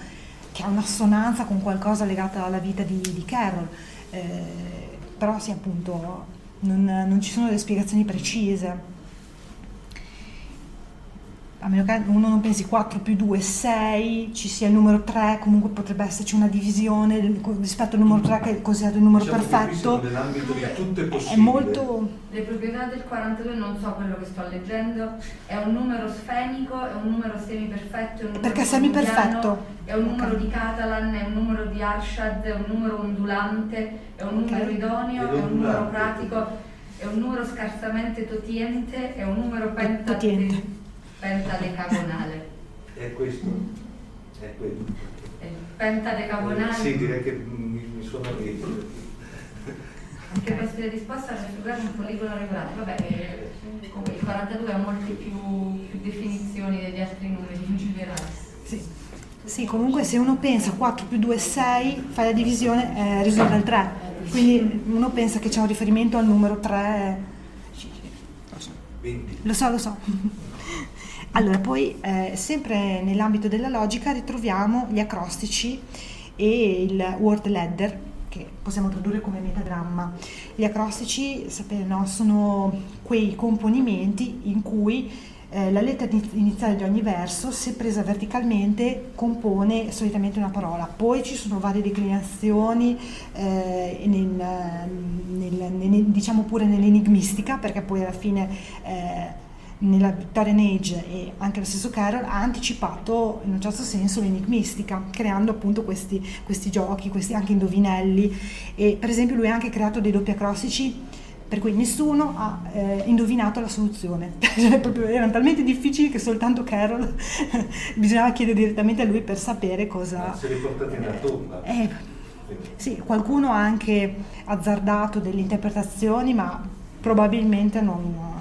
che ha un'assonanza con qualcosa legato alla vita di, di Carol, eh, però sì appunto non, non ci sono delle spiegazioni precise a meno che uno non pensi 4 più 2 6, ci sia il numero 3, comunque potrebbe esserci una divisione rispetto al numero 3 che è considerato il numero diciamo perfetto. Nell'ambito di tutto è possibile. È molto... Le proprietà del 42 non so quello che sto leggendo, è un numero sfenico, è un numero semiperfetto, è un numero Perché è semiperfetto? È un numero okay. di Catalan, è un numero di Arshad, è un numero ondulante, è un numero okay. idoneo, è un numero pratico, è un numero scarsamente totiente, è un numero pentatetico pentadecagonale. È questo? È quello. È pentadecagonale? Eh, sì, direi che mi, mi suona bene. Anche queste risposte raffigurare un poligono regolare. Vabbè, eh, comunque il 42 ha molte più, più definizioni degli altri numeri in generale. Sì. Sì, comunque se uno pensa 4 più 2 è 6, fai la divisione, eh, risulta il 3. Quindi uno pensa che c'è un riferimento al numero 3. Lo so, lo so. Allora, poi eh, sempre nell'ambito della logica ritroviamo gli acrostici e il word ladder, che possiamo tradurre come metagramma. Gli acrostici, sapete, no, sono quei componimenti in cui eh, la lettera iniziale di ogni verso, se presa verticalmente, compone solitamente una parola. Poi ci sono varie declinazioni, eh, nel, nel, nel, diciamo pure nell'enigmistica, perché poi alla fine eh, nella Victorian Age e anche lo stesso Carroll ha anticipato in un certo senso l'enigmistica, creando appunto questi, questi giochi, questi anche indovinelli e per esempio lui ha anche creato dei doppi acrostici per cui nessuno ha eh, indovinato la soluzione. (laughs) Cioè, proprio, erano talmente difficili che soltanto Carroll (laughs) bisognava chiedere direttamente a lui per sapere cosa... Se li portati nella tomba. Eh, sì, qualcuno ha anche azzardato delle interpretazioni, ma probabilmente non, non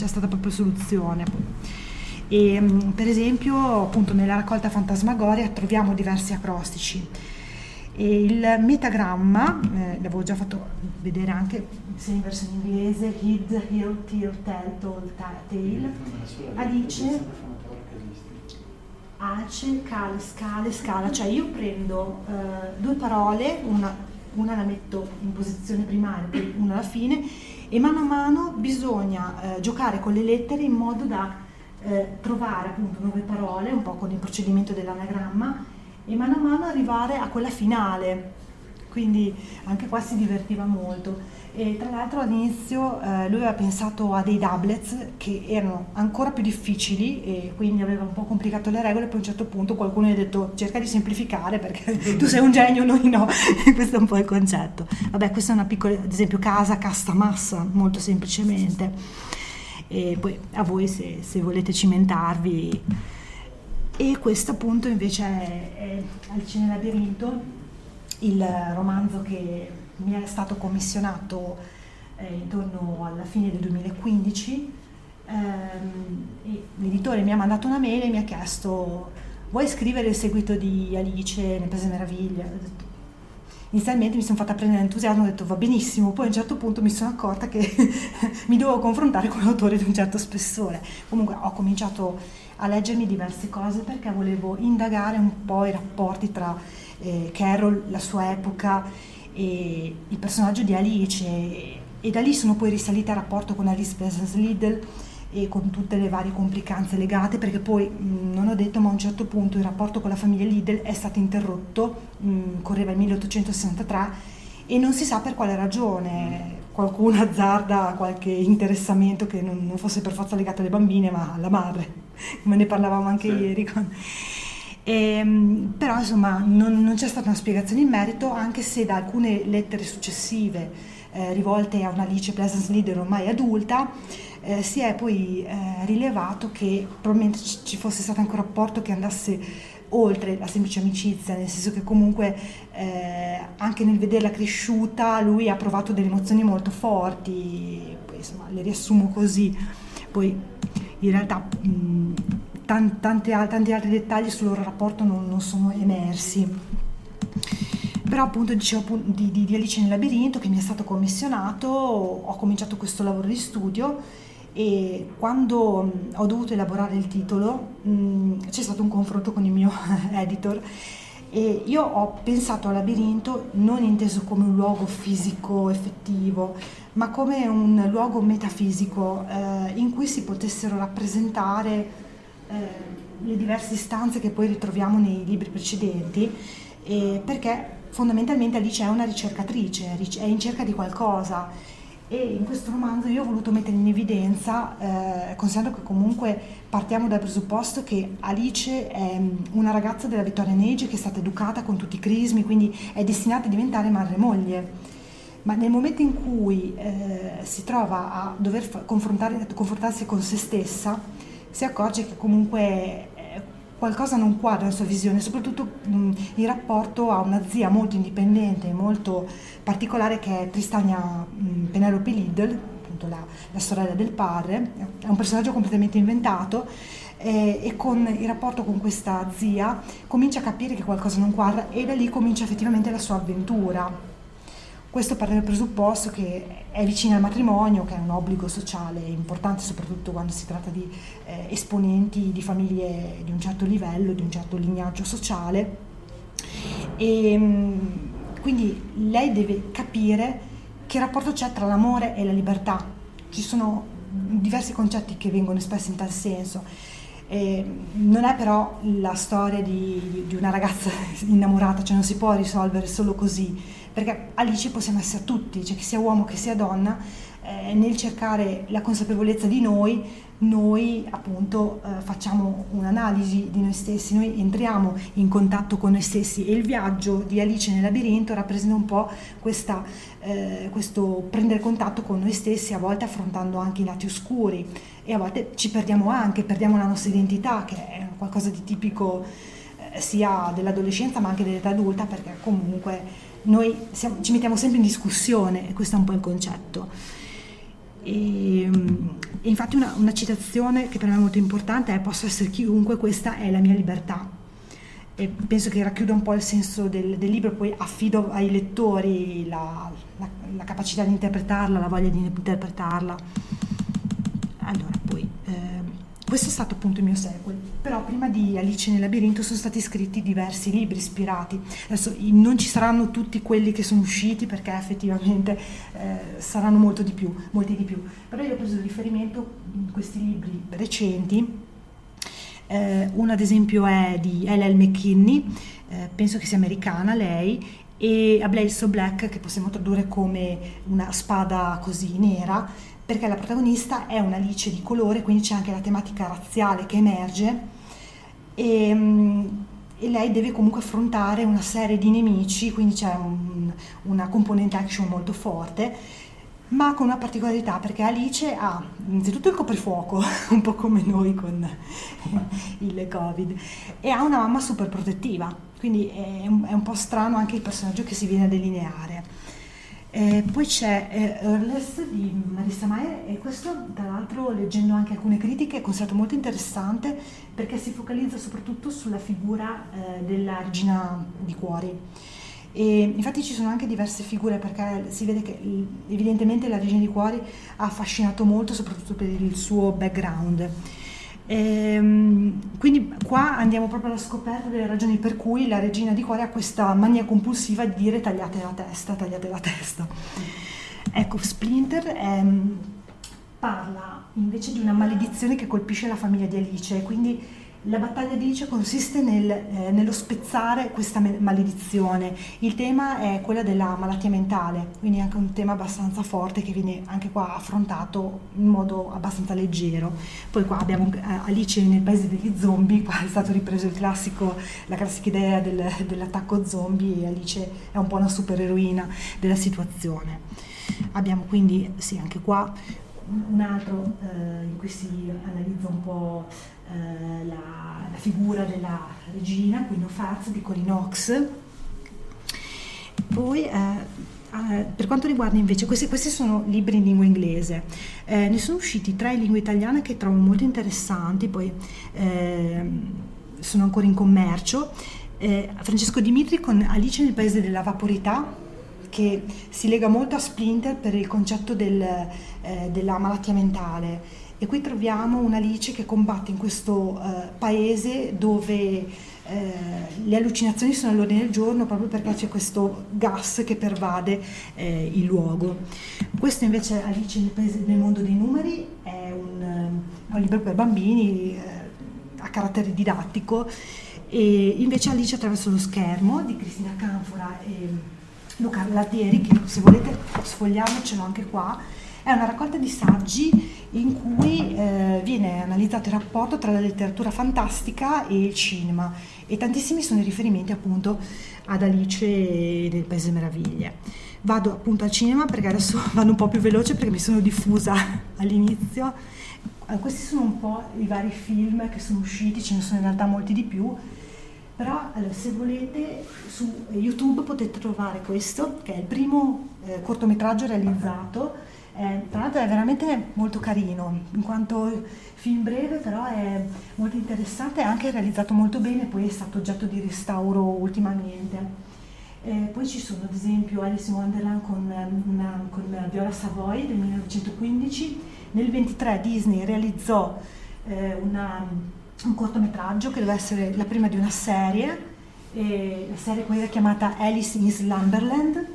c'è stata proprio soluzione. E, mm, per esempio, appunto, nella raccolta fantasmagoria troviamo diversi acrostici. E il metagramma, eh, l'avevo già fatto vedere anche sia in versione inglese, hid, hill, till, tell, told, tail, Alice, ace, cale, scale, scala, cioè io prendo eh, due parole, una, una la metto in posizione primaria, una alla fine e mano a mano bisogna eh, giocare con le lettere in modo da eh, trovare appunto nuove parole, un po' con il procedimento dell'anagramma e mano a mano arrivare a quella finale. Quindi anche qua si divertiva molto. E tra l'altro all'inizio eh, lui aveva pensato a dei doublets che erano ancora più difficili e quindi aveva un po' complicato le regole, poi a un certo punto qualcuno gli ha detto cerca di semplificare perché (laughs) tu sei un genio, noi no, (laughs) questo è un po' il concetto. Vabbè, questa è una piccola, ad esempio casa, casta, massa, molto semplicemente. E poi a voi se, se volete cimentarvi. E questo appunto invece è, è Alcine Labirinto, il romanzo che mi è stato commissionato eh, intorno alla fine del 2015 ehm, l'editore mi ha mandato una mail e mi ha chiesto vuoi scrivere il seguito di Alice, ne prese meraviglia. Inizialmente mi sono fatta prendere entusiasmo, ho detto va benissimo, poi a un certo punto mi sono accorta che (laughs) mi dovevo confrontare con un autore di un certo spessore. Comunque ho cominciato a leggermi diverse cose perché volevo indagare un po' i rapporti tra eh, Carol, la sua epoca e il personaggio di Alice e, da lì sono poi risalita al rapporto con Alice Pleasance Liddell e con tutte le varie complicanze legate perché poi mh, non ho detto ma a un certo punto il rapporto con la famiglia Liddell è stato interrotto, mh, correva il 1863 e non si sa per quale ragione qualcuno azzarda qualche interessamento che non, non fosse per forza legato alle bambine ma alla madre (laughs) come ne parlavamo anche sì. ieri con... E, ehm, però insomma non, non, c'è stata una spiegazione in merito, anche se da alcune lettere successive eh, rivolte a un'Alice Pleasance Leader ormai adulta, eh, si è poi eh, rilevato che probabilmente ci fosse stato anche un rapporto che andasse oltre la semplice amicizia, nel senso che comunque eh, anche nel vederla cresciuta lui ha provato delle emozioni molto forti, poi insomma le riassumo così, poi in realtà mh, tanti, tanti, tanti altri dettagli sul loro rapporto non, non sono emersi. Però appunto dicevo di, di, di Alice nel labirinto che mi è stato commissionato, ho cominciato questo lavoro di studio e quando ho dovuto elaborare il titolo mh, c'è stato un confronto con il mio (laughs) editor e io ho pensato al labirinto non inteso come un luogo fisico effettivo, ma come un luogo metafisico eh, in cui si potessero rappresentare le diverse istanze che poi ritroviamo nei libri precedenti, perché fondamentalmente Alice è una ricercatrice, è in cerca di qualcosa e in questo romanzo io ho voluto mettere in evidenza, eh, considerando che comunque partiamo dal presupposto che Alice è mm, una ragazza della Vittoria Age che è stata educata con tutti i crismi, quindi è destinata a diventare madre moglie. Ma nel momento in cui eh, si trova a dover confrontarsi con se stessa, si accorge che comunque qualcosa non quadra nella sua visione, soprattutto mh, in rapporto a una zia molto indipendente e molto particolare che è Tristania mh, Penelope Liddell, appunto la, la, sorella del padre, è un personaggio completamente inventato eh, e con il rapporto con questa zia comincia a capire che qualcosa non quadra e da lì comincia effettivamente la sua avventura. Questo parte dal presupposto che è vicina al matrimonio, che è un obbligo sociale importante soprattutto quando si tratta di eh, esponenti di famiglie di un certo livello, di un certo lignaggio sociale. E, ehm, quindi lei deve capire che rapporto c'è tra l'amore e la libertà. Ci sono diversi concetti che vengono espressi in tal senso. Eh, non è però la storia di, di, una ragazza (laughs) innamorata, cioè non si può risolvere solo così perché Alice possiamo essere tutti, cioè che sia uomo che sia donna, eh, nel cercare la consapevolezza di noi, noi appunto eh, facciamo un'analisi di noi stessi, noi entriamo in contatto con noi stessi e il viaggio di Alice nel labirinto rappresenta un po' questa, eh, questo prendere contatto con noi stessi, a volte affrontando anche i lati oscuri e a volte ci perdiamo anche, perdiamo la nostra identità che è qualcosa di tipico eh, sia dell'adolescenza ma anche dell'età adulta perché comunque noi siamo, ci mettiamo sempre in discussione e questo è un po' il concetto. E, e infatti una, una, citazione che per me è molto importante è posso essere chiunque, questa è la mia libertà. E penso che racchiuda un po' il senso del, del libro, poi affido ai lettori la, la, la, capacità di interpretarla, la voglia di interpretarla. Allora, questo è stato appunto il mio sequel, però prima di Alice nel labirinto sono stati scritti diversi libri ispirati. Adesso non ci saranno tutti quelli che sono usciti perché effettivamente eh, saranno molto di più, molti di più. Però io ho preso riferimento in questi libri recenti. Eh, uno ad esempio è di L.L. McKinney, eh, penso che sia americana lei, e A Blade So Black che possiamo tradurre come una spada così nera perché la protagonista è un'Alice di colore, quindi c'è anche la tematica razziale che emerge e, mm, e lei deve comunque affrontare una serie di nemici, quindi c'è un, una componente action molto forte, ma con una particolarità perché Alice ha innanzitutto il coprifuoco, (laughs) un po' come noi con (laughs) il Covid, e ha una mamma super protettiva, quindi è un, è un po' strano anche il personaggio che si viene a delineare. Eh, poi c'è eh, Earless di Marissa Mayer e questo tra l'altro leggendo anche alcune critiche è considerato molto interessante perché si focalizza soprattutto sulla figura eh, della regina di cuori. E infatti ci sono anche diverse figure perché si vede che evidentemente la regina di cuori ha affascinato molto soprattutto per il suo background. Ehm, quindi qua andiamo proprio alla scoperta delle ragioni per cui la regina di cuore ha questa mania compulsiva di dire tagliate la testa, tagliate la testa. Ecco, Splinter ehm, parla invece di una maledizione che colpisce la famiglia di Alice, quindi la battaglia di Alice consiste nel, eh, nello spezzare questa maledizione. Il tema è quello della malattia mentale, quindi è anche un tema abbastanza forte che viene anche qua affrontato in modo abbastanza leggero. Poi qua abbiamo eh, Alice nel paese degli zombie, qua è stato ripreso classico, la classica idea del, dell'attacco zombie e Alice è un po' una supereroina della situazione. Abbiamo quindi, sì, anche qua un altro eh, in cui si analizza un po' eh, la, la, figura della regina, Queen of Hearts di Corinne Knox. Poi eh, Uh, per quanto riguarda invece, questi, questi, sono libri in lingua inglese, eh, ne sono usciti tre in lingua italiana che trovo molto interessanti, poi eh, sono ancora in commercio. Eh, Francesco Dimitri con Alice nel paese della vaporità, che si lega molto a Splinter per il concetto del, eh, della malattia mentale. E qui troviamo un'Alice che combatte in questo eh, paese dove eh, le allucinazioni sono all'ordine del giorno proprio perché c'è questo gas che pervade eh, il luogo. Questo invece Alice nel, paese, nel mondo dei numeri è un, è un libro per bambini eh, a carattere didattico e invece Alice attraverso lo schermo di Cristina Canfora e Luca Lattieri che se volete l'ho anche qua è una raccolta di saggi in cui eh, viene analizzato il rapporto tra la letteratura fantastica e il cinema e tantissimi sono i riferimenti appunto ad Alice nel Paese Meraviglie. Vado appunto al cinema perché adesso (laughs) vado un po' più veloce perché mi sono diffusa (laughs) all'inizio. Eh, questi sono un po' i vari film che sono usciti, ce ne sono in realtà molti di più, però allora, se volete su YouTube potete trovare questo che è il primo eh, cortometraggio realizzato eh, tra l'altro è veramente molto carino, in quanto film breve però è molto interessante e anche realizzato molto bene, poi è stato oggetto di restauro ultimamente. Eh, poi ci sono ad esempio Alice in Wonderland con, una, con Viola Savoy del 1915, nel 23 Disney realizzò eh, una, un cortometraggio che doveva essere la prima di una serie, la serie quella chiamata Alice in Slumberland,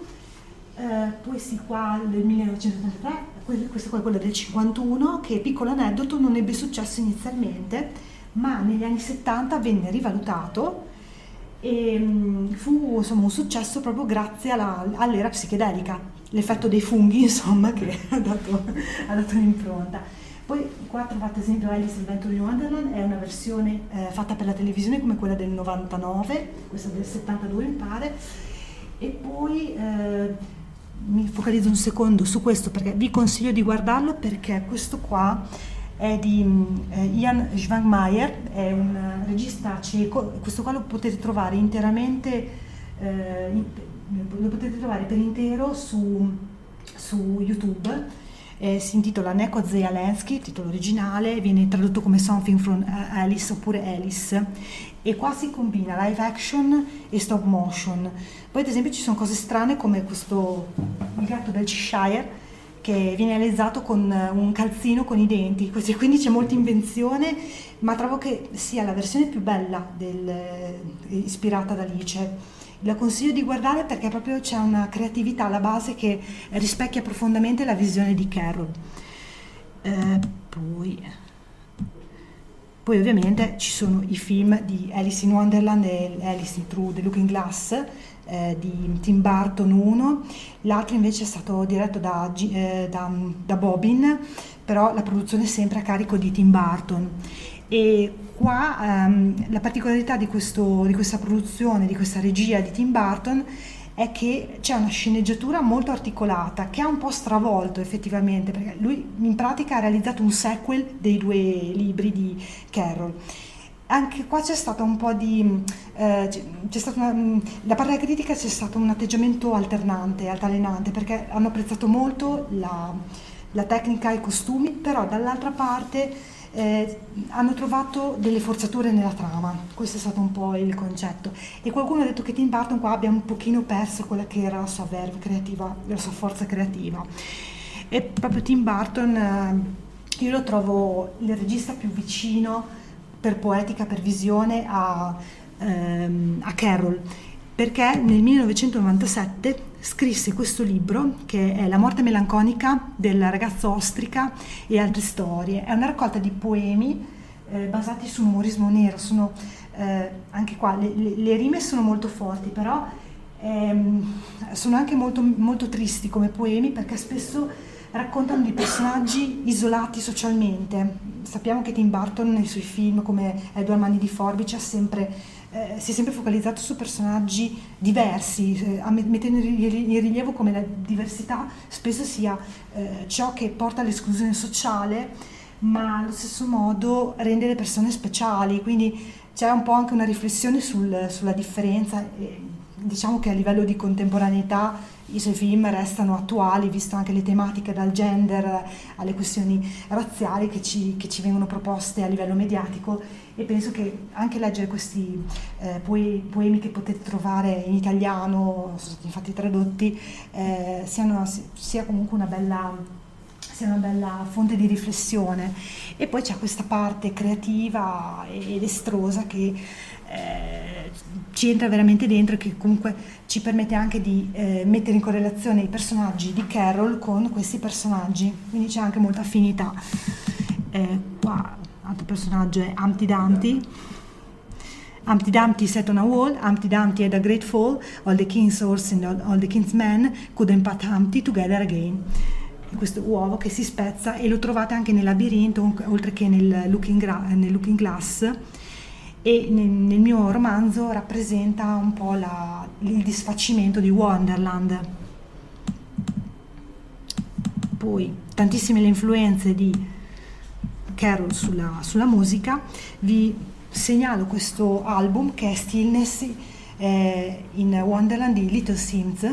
eh, poi sì, qua del 1983, questo qua è quello del 51, che piccolo aneddoto non ebbe successo inizialmente, ma negli anni 70 venne rivalutato e mm, fu insomma, un successo proprio grazie alla, all'era psichedelica, l'effetto dei funghi (laughs) insomma che ha dato, ha dato un'impronta. Poi qua trovate esempio Alice il Vento di Wonderland, è una versione eh, fatta per la televisione come quella del 99, questa del 72 mi pare, e poi eh, mi focalizzo un secondo su questo perché vi consiglio di guardarlo perché questo qua è di eh, Ian Schwangmeier, è un regista cieco, questo qua lo potete trovare interamente, eh, lo potete trovare per intero su, su YouTube. Eh, si intitola Neko Zealensky, titolo originale, viene tradotto come Something from Alice oppure Alice e qua si combina live action e stop motion. Poi ad esempio ci sono cose strane come questo il gatto del Cheshire che viene realizzato con un calzino con i denti, (laughs) quindi c'è molta invenzione, ma trovo che sia la versione più bella del, eh, ispirata da Alice. La consiglio di guardare perché proprio c'è una creatività alla base che rispecchia profondamente la visione di Carol. Eh, poi poi ovviamente ci sono i film di Alice in Wonderland e Alice Through the Looking Glass eh, di Tim Burton uno, l'altro invece è stato diretto da, eh, da, da Bobbin, però la produzione è sempre a carico di Tim Burton. E qua ehm, la particolarità di, questo, di questa produzione, di questa regia di Tim Burton è che c'è una sceneggiatura molto articolata che ha un po' stravolto effettivamente, perché lui in pratica ha realizzato un sequel dei due libri di Carroll. Anche qua c'è stato un po' di... Eh, c'è stata una, da parte della critica c'è stato un atteggiamento alternante, altalenante, perché hanno apprezzato molto la, la tecnica e i costumi, però dall'altra parte eh, hanno trovato delle forzature nella trama, questo è stato un po' il concetto. E qualcuno ha detto che Tim Burton qua abbia un pochino perso quella che era la sua verve creativa, la sua forza creativa. E proprio Tim Burton, eh, io lo trovo il regista più vicino per poetica, per visione a, ehm, a Carroll perché nel 1997 scrisse questo libro che è La morte melanconica della ragazza ostrica e altre storie. È una raccolta di poemi eh, basati sull'umorismo nero, sono, eh, anche qua le, le, le, rime sono molto forti, però ehm, sono anche molto, molto tristi come poemi perché spesso raccontano di personaggi isolati socialmente. Sappiamo che Tim Burton nei suoi film come Edward Mani di Forbice ha sempre eh, si è sempre focalizzato su personaggi diversi, eh, mettendo in rilievo come la diversità spesso sia eh, ciò che porta all'esclusione sociale, ma allo stesso modo rende le persone speciali, quindi c'è un po' anche una riflessione sul, sulla differenza. diciamo che a livello di contemporaneità i suoi film restano attuali, visto anche le tematiche dal gender alle questioni razziali che ci, che ci vengono proposte a livello mediatico e penso che anche leggere questi eh, poemi che potete trovare in italiano, sono stati infatti tradotti, eh, siano, sia comunque una bella, sia una bella fonte di riflessione. E poi c'è questa parte creativa ed estrosa che eh, ci entra veramente dentro e che comunque ci permette anche di eh, mettere in correlazione i personaggi di Carol con questi personaggi, quindi c'è anche molta affinità. Eh, qua, altro personaggio è Humpty Dumpty. Humpty Dumpty sat on a wall, Humpty Dumpty had a great fall, all the king's horse and all, all the king's men couldn't put Humpty together again. Questo uovo che si spezza e lo trovate anche nel labirinto, oltre che nel looking, nel looking glass e nel, nel mio romanzo rappresenta un po' la, il disfacimento di Wonderland. Poi tantissime le influenze di Carol sulla, sulla musica, vi segnalo questo album che è Stillness eh, in Wonderland di Little Sims,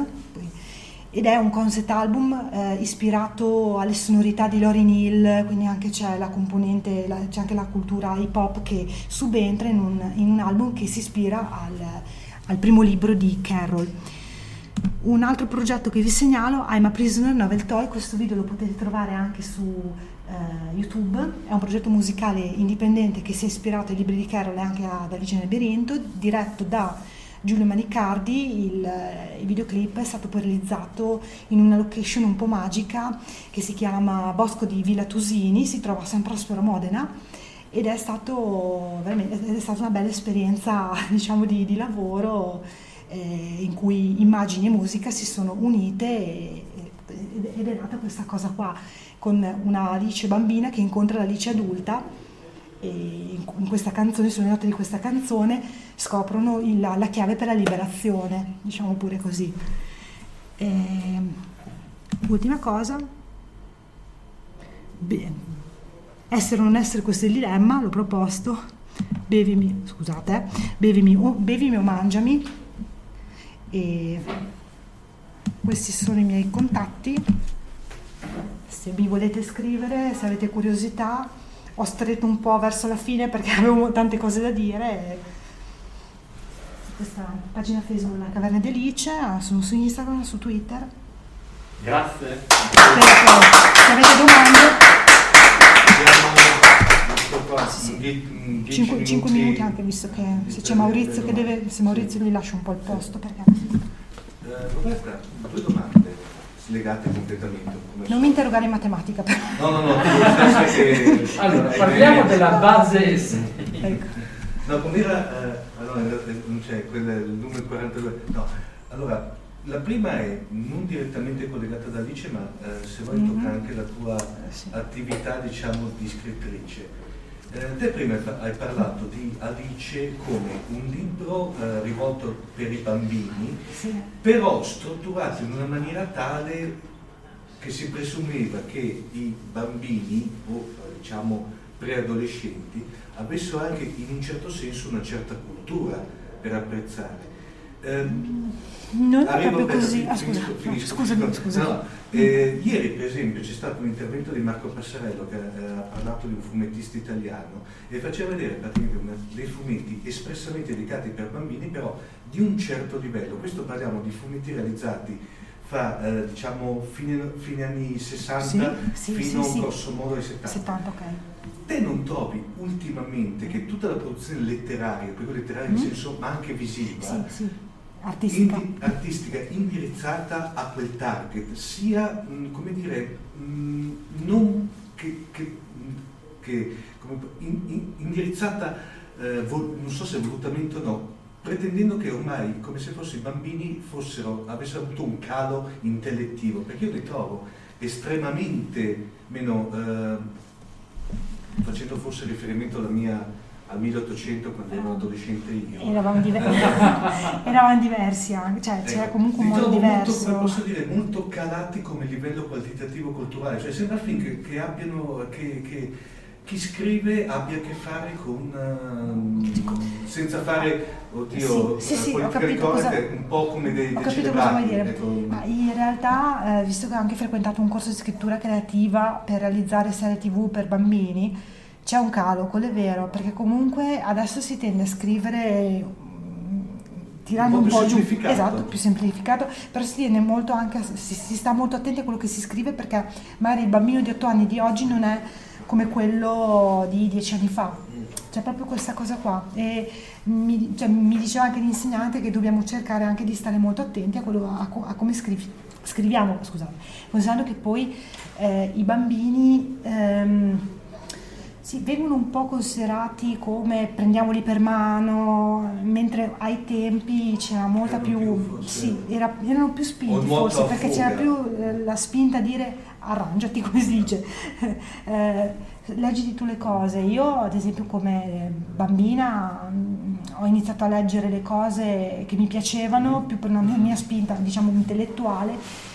ed è un concept album eh, ispirato alle sonorità di Lauryn Hill, quindi anche c'è la componente, la, c'è anche la cultura hip hop che subentra in un, in un album che si ispira al, al, primo libro di Carroll. Un altro progetto che vi segnalo, I'm a Prisoner Novel Toy, questo video lo potete trovare anche su eh, YouTube, è un progetto musicale indipendente che si è ispirato ai libri di Carroll e anche ad Alice nel Labirinto, diretto da Giulio Manicardi, il, il, videoclip è stato realizzato in una location un po' magica che si chiama Bosco di Villa Tusini, si trova a San Modena ed è, stato, è stata una bella esperienza (laughs) diciamo, di, di lavoro eh, in cui immagini e musica si sono unite e, ed è nata questa cosa qua con una Alice bambina che incontra l'Alice adulta e in questa canzone, sulle note di questa canzone, scoprono il, la, chiave per la liberazione, diciamo pure così. E, ultima cosa, Beh, essere o non essere questo è il dilemma, l'ho proposto, bevimi, scusate, bevimi, o, bevimi o mangiami, e questi sono i miei contatti, se mi volete scrivere, se avete curiosità, ho stretto un po' verso la fine perché (laughs) avevo tante cose da dire. Questa pagina Facebook, la Caverna di Alice, ah, sono su Instagram, su Twitter. Grazie. Spero se avete domande. 5, 5 minuti anche visto che se c'è Maurizio che deve, se Maurizio gli lascia un po' il posto perché... Eh, Roberta, due domande legate completamente. Non mi interrogare in matematica però. No, no, no, che... (laughs) allora, parliamo della base S. ecco. No, com'era... Eh, allora, non c'è, quella, il numero 42. No, allora, la prima è non direttamente collegata ad Alice, ma eh, se vuoi mm-hmm. tocca anche la tua sì. attività, diciamo, di scrittrice. Eh, te prima hai parlato di Alice come un libro eh, rivolto per i bambini, sì. però strutturato in una maniera tale che si presumeva che i bambini o diciamo preadolescenti avessero anche in un certo senso una certa cultura per apprezzare. Eh, non è proprio così. Ah, scusa, finisco, finisco, scusami, finisco. scusami. No, eh, ieri per esempio c'è stato un intervento di Marco Passarello che eh, ha parlato di un fumettista italiano e faceva vedere praticamente una, dei fumetti espressamente dedicati per bambini però di un certo livello. Questo parliamo di fumetti realizzati fra eh, diciamo fine, fine, anni 60 sì, sì, fino sì, grosso modo ai 70. 70 okay. Te non trovi ultimamente che tutta la produzione letteraria, proprio letteraria mm. nel senso ma anche visiva, artistica. Indi, artistica indirizzata a quel target, sia mh, come dire, mh, non che, che, che come, in, in, indirizzata, eh, vol, non so se volutamente o no, pretendendo che ormai come se fossero i bambini fossero, avessero avuto un calo intellettivo, perché io li trovo estremamente meno, eh, facendo forse riferimento alla mia al 1800 quando ero adolescente io. Eravamo, diver- (laughs) eravamo diversi anche, cioè ecco, c'era comunque un modo diverso. Molto, posso dire, molto calati come livello qualitativo culturale, cioè sembra film che, che abbiano, che, che chi scrive abbia a che fare con uh, senza fare oddio sì, sì, sì, capito cosa, un po' come dei, ho dei capito cosa vuoi dire ecco. ma in realtà eh, visto che ho anche frequentato un corso di scrittura creativa per realizzare serie tv per bambini c'è un calo quello è vero perché comunque adesso si tende a scrivere tirando un, un po' giù, esatto, più semplificato, però si tiene molto anche, si, si, sta molto attenti a quello che si scrive perché magari il bambino di 8 anni di oggi non è come quello di 10 anni fa. C'è proprio questa cosa qua. E mi, cioè, mi diceva anche l'insegnante che dobbiamo cercare anche di stare molto attenti a, quello, a, a come scrivi, scriviamo, scusate, considerando che poi eh, i bambini... Ehm, sì, vengono un po' considerati come prendiamoli per mano, mentre ai tempi c'era molta più, più sì, era, erano più spinti forse, perché c'era più eh, la spinta a dire arrangiati, (laughs) come si dice, eh, leggiti tu le cose. Io ad esempio come bambina mh, mm, ho iniziato a leggere le cose che mi piacevano più per una mia spinta, diciamo, intellettuale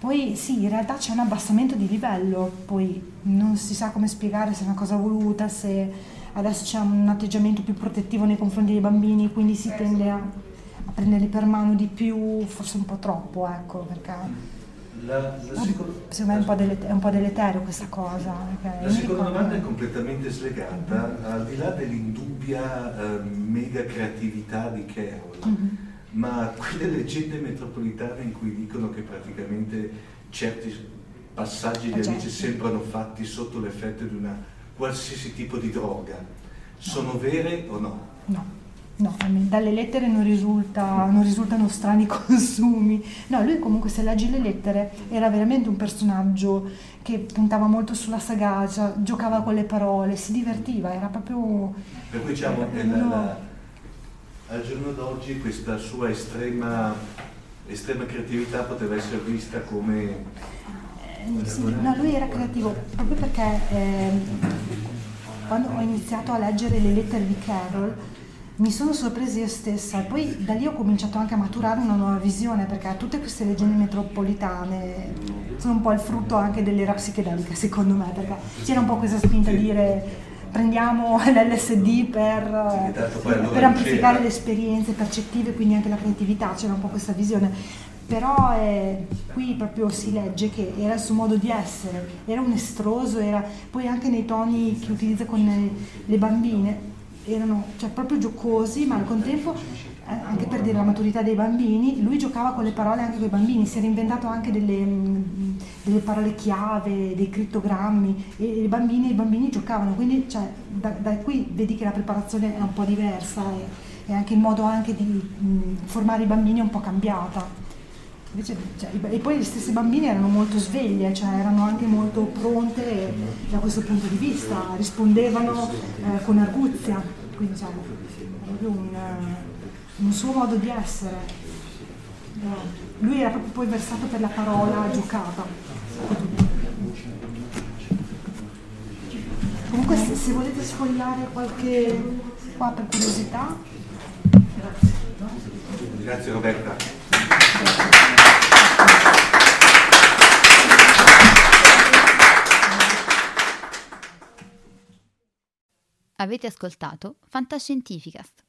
poi sì, in realtà c'è un abbassamento di livello, poi non si sa come spiegare se è una cosa voluta, se adesso c'è un atteggiamento più protettivo nei confronti dei bambini, quindi si tende a, a prenderli per mano di più, forse un po' troppo, ecco, perché... La, la secondo, secondo me è un, dele, è un, po deleterio questa cosa. La seconda domanda è completamente slegata, mm-hmm. al di là dell'indubbia uh, mega creatività di Carol. Mm-hmm ma quelle leggende metropolitane in cui dicono che praticamente certi passaggi di Alice certo. sembrano fatti sotto l'effetto di una qualsiasi tipo di droga, sono vere o no? No. No, dalle lettere non, risulta, non, risultano strani (laughs) consumi. No, lui comunque se leggi le lettere era veramente un personaggio che puntava molto sulla sagacia, giocava con le parole, si divertiva, era proprio... Per cui diciamo, è la, la al giorno d'oggi questa sua estrema, estrema creatività poteva essere vista come... Eh, sì, no, lui era creativo proprio perché eh, quando ho iniziato a leggere le lettere di Carol mi sono sorpresa io stessa. E poi da lì ho cominciato anche a maturare una nuova visione perché tutte queste leggende metropolitane sono un po' il frutto anche dell'era psichedelica secondo me perché c'era un po' questa spinta a dire prendiamo (laughs) l'LSD per, per amplificare le esperienze percettive, quindi anche la creatività, c'era un po' questa visione. Però eh, qui proprio si legge che era il suo modo di essere, era un estroso, era, poi anche nei toni che utilizza con le, le bambine, erano cioè, proprio giocosi, ma al contempo anche per dire la maturità dei bambini, lui giocava con le parole anche con i bambini, si era inventato anche delle, mm, delle parole chiave, dei crittogrammi e i bambini, i bambini giocavano, quindi cioè, da, da, qui vedi che la preparazione è un po' diversa e, e anche il modo anche di mh, mm, formare i bambini è un po' cambiata. Invece, cioè, e poi gli stessi bambini erano molto sveglie, cioè erano anche molto pronte da questo punto di vista, rispondevano eh, con arguzia, quindi diciamo, proprio un un suo modo di essere. Lui era proprio poi versato per la parola giocata. Comunque se, se volete sfogliare qualche qua per curiosità. Grazie. Grazie Roberta. Avete ascoltato Fantascientificast